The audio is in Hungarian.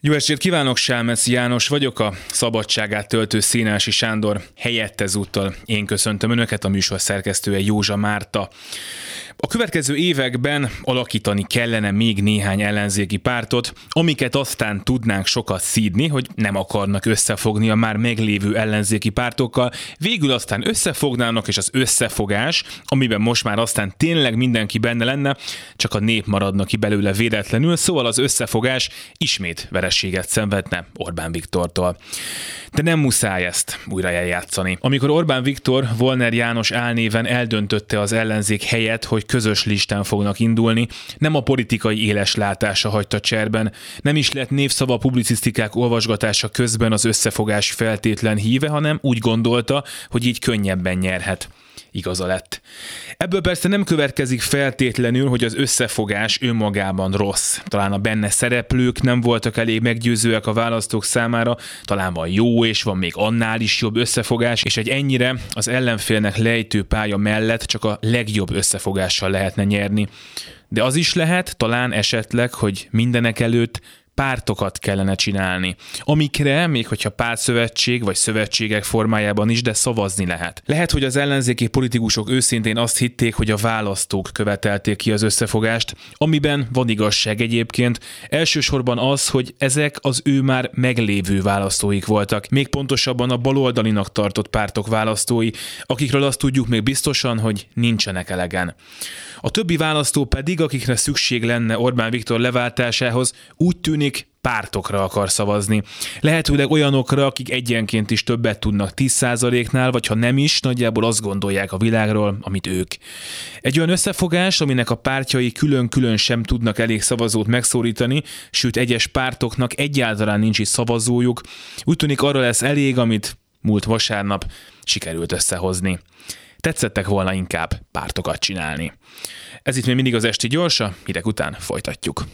Jó estét kívánok, Sálmeci János vagyok, a szabadságát töltő Színási Sándor helyett ezúttal. Én köszöntöm Önöket, a műsor szerkesztője Józsa Márta. A következő években alakítani kellene még néhány ellenzéki pártot, amiket aztán tudnánk sokat szídni, hogy nem akarnak összefogni a már meglévő ellenzéki pártokkal, végül aztán összefognának, és az összefogás, amiben most már aztán tényleg mindenki benne lenne, csak a nép maradna ki belőle véletlenül, szóval az összefogás ismét vereséget szenvedne Orbán Viktortól. De nem muszáj ezt újra eljátszani. Amikor Orbán Viktor Volner János álnéven eldöntötte az ellenzék helyet, hogy közös listán fognak indulni, nem a politikai éles látása hagyta cserben, nem is lett névszava publicisztikák olvasgatása közben az összefogás feltétlen híve, hanem úgy gondolta, hogy így könnyebben nyerhet igaza lett. Ebből persze nem következik feltétlenül, hogy az összefogás önmagában rossz. Talán a benne szereplők nem voltak elég meggyőzőek a választók számára, talán van jó és van még annál is jobb összefogás, és egy ennyire az ellenfélnek lejtő pálya mellett csak a legjobb összefogással lehetne nyerni. De az is lehet, talán esetleg, hogy mindenek előtt pártokat kellene csinálni, amikre, még hogyha pártszövetség vagy szövetségek formájában is, de szavazni lehet. Lehet, hogy az ellenzéki politikusok őszintén azt hitték, hogy a választók követelték ki az összefogást, amiben van igazság egyébként, elsősorban az, hogy ezek az ő már meglévő választóik voltak, még pontosabban a baloldalinak tartott pártok választói, akikről azt tudjuk még biztosan, hogy nincsenek elegen. A többi választó pedig, akikre szükség lenne Orbán Viktor leváltásához, úgy tűnik pártokra akar szavazni. Lehetőleg olyanokra, akik egyenként is többet tudnak 10%-nál, vagy ha nem is, nagyjából azt gondolják a világról, amit ők. Egy olyan összefogás, aminek a pártjai külön-külön sem tudnak elég szavazót megszólítani, sőt egyes pártoknak egyáltalán nincs is szavazójuk, úgy tűnik arra lesz elég, amit múlt vasárnap sikerült összehozni. Tetszettek volna inkább pártokat csinálni. Ez itt még mindig az Esti Gyorsa, hírek után folytatjuk.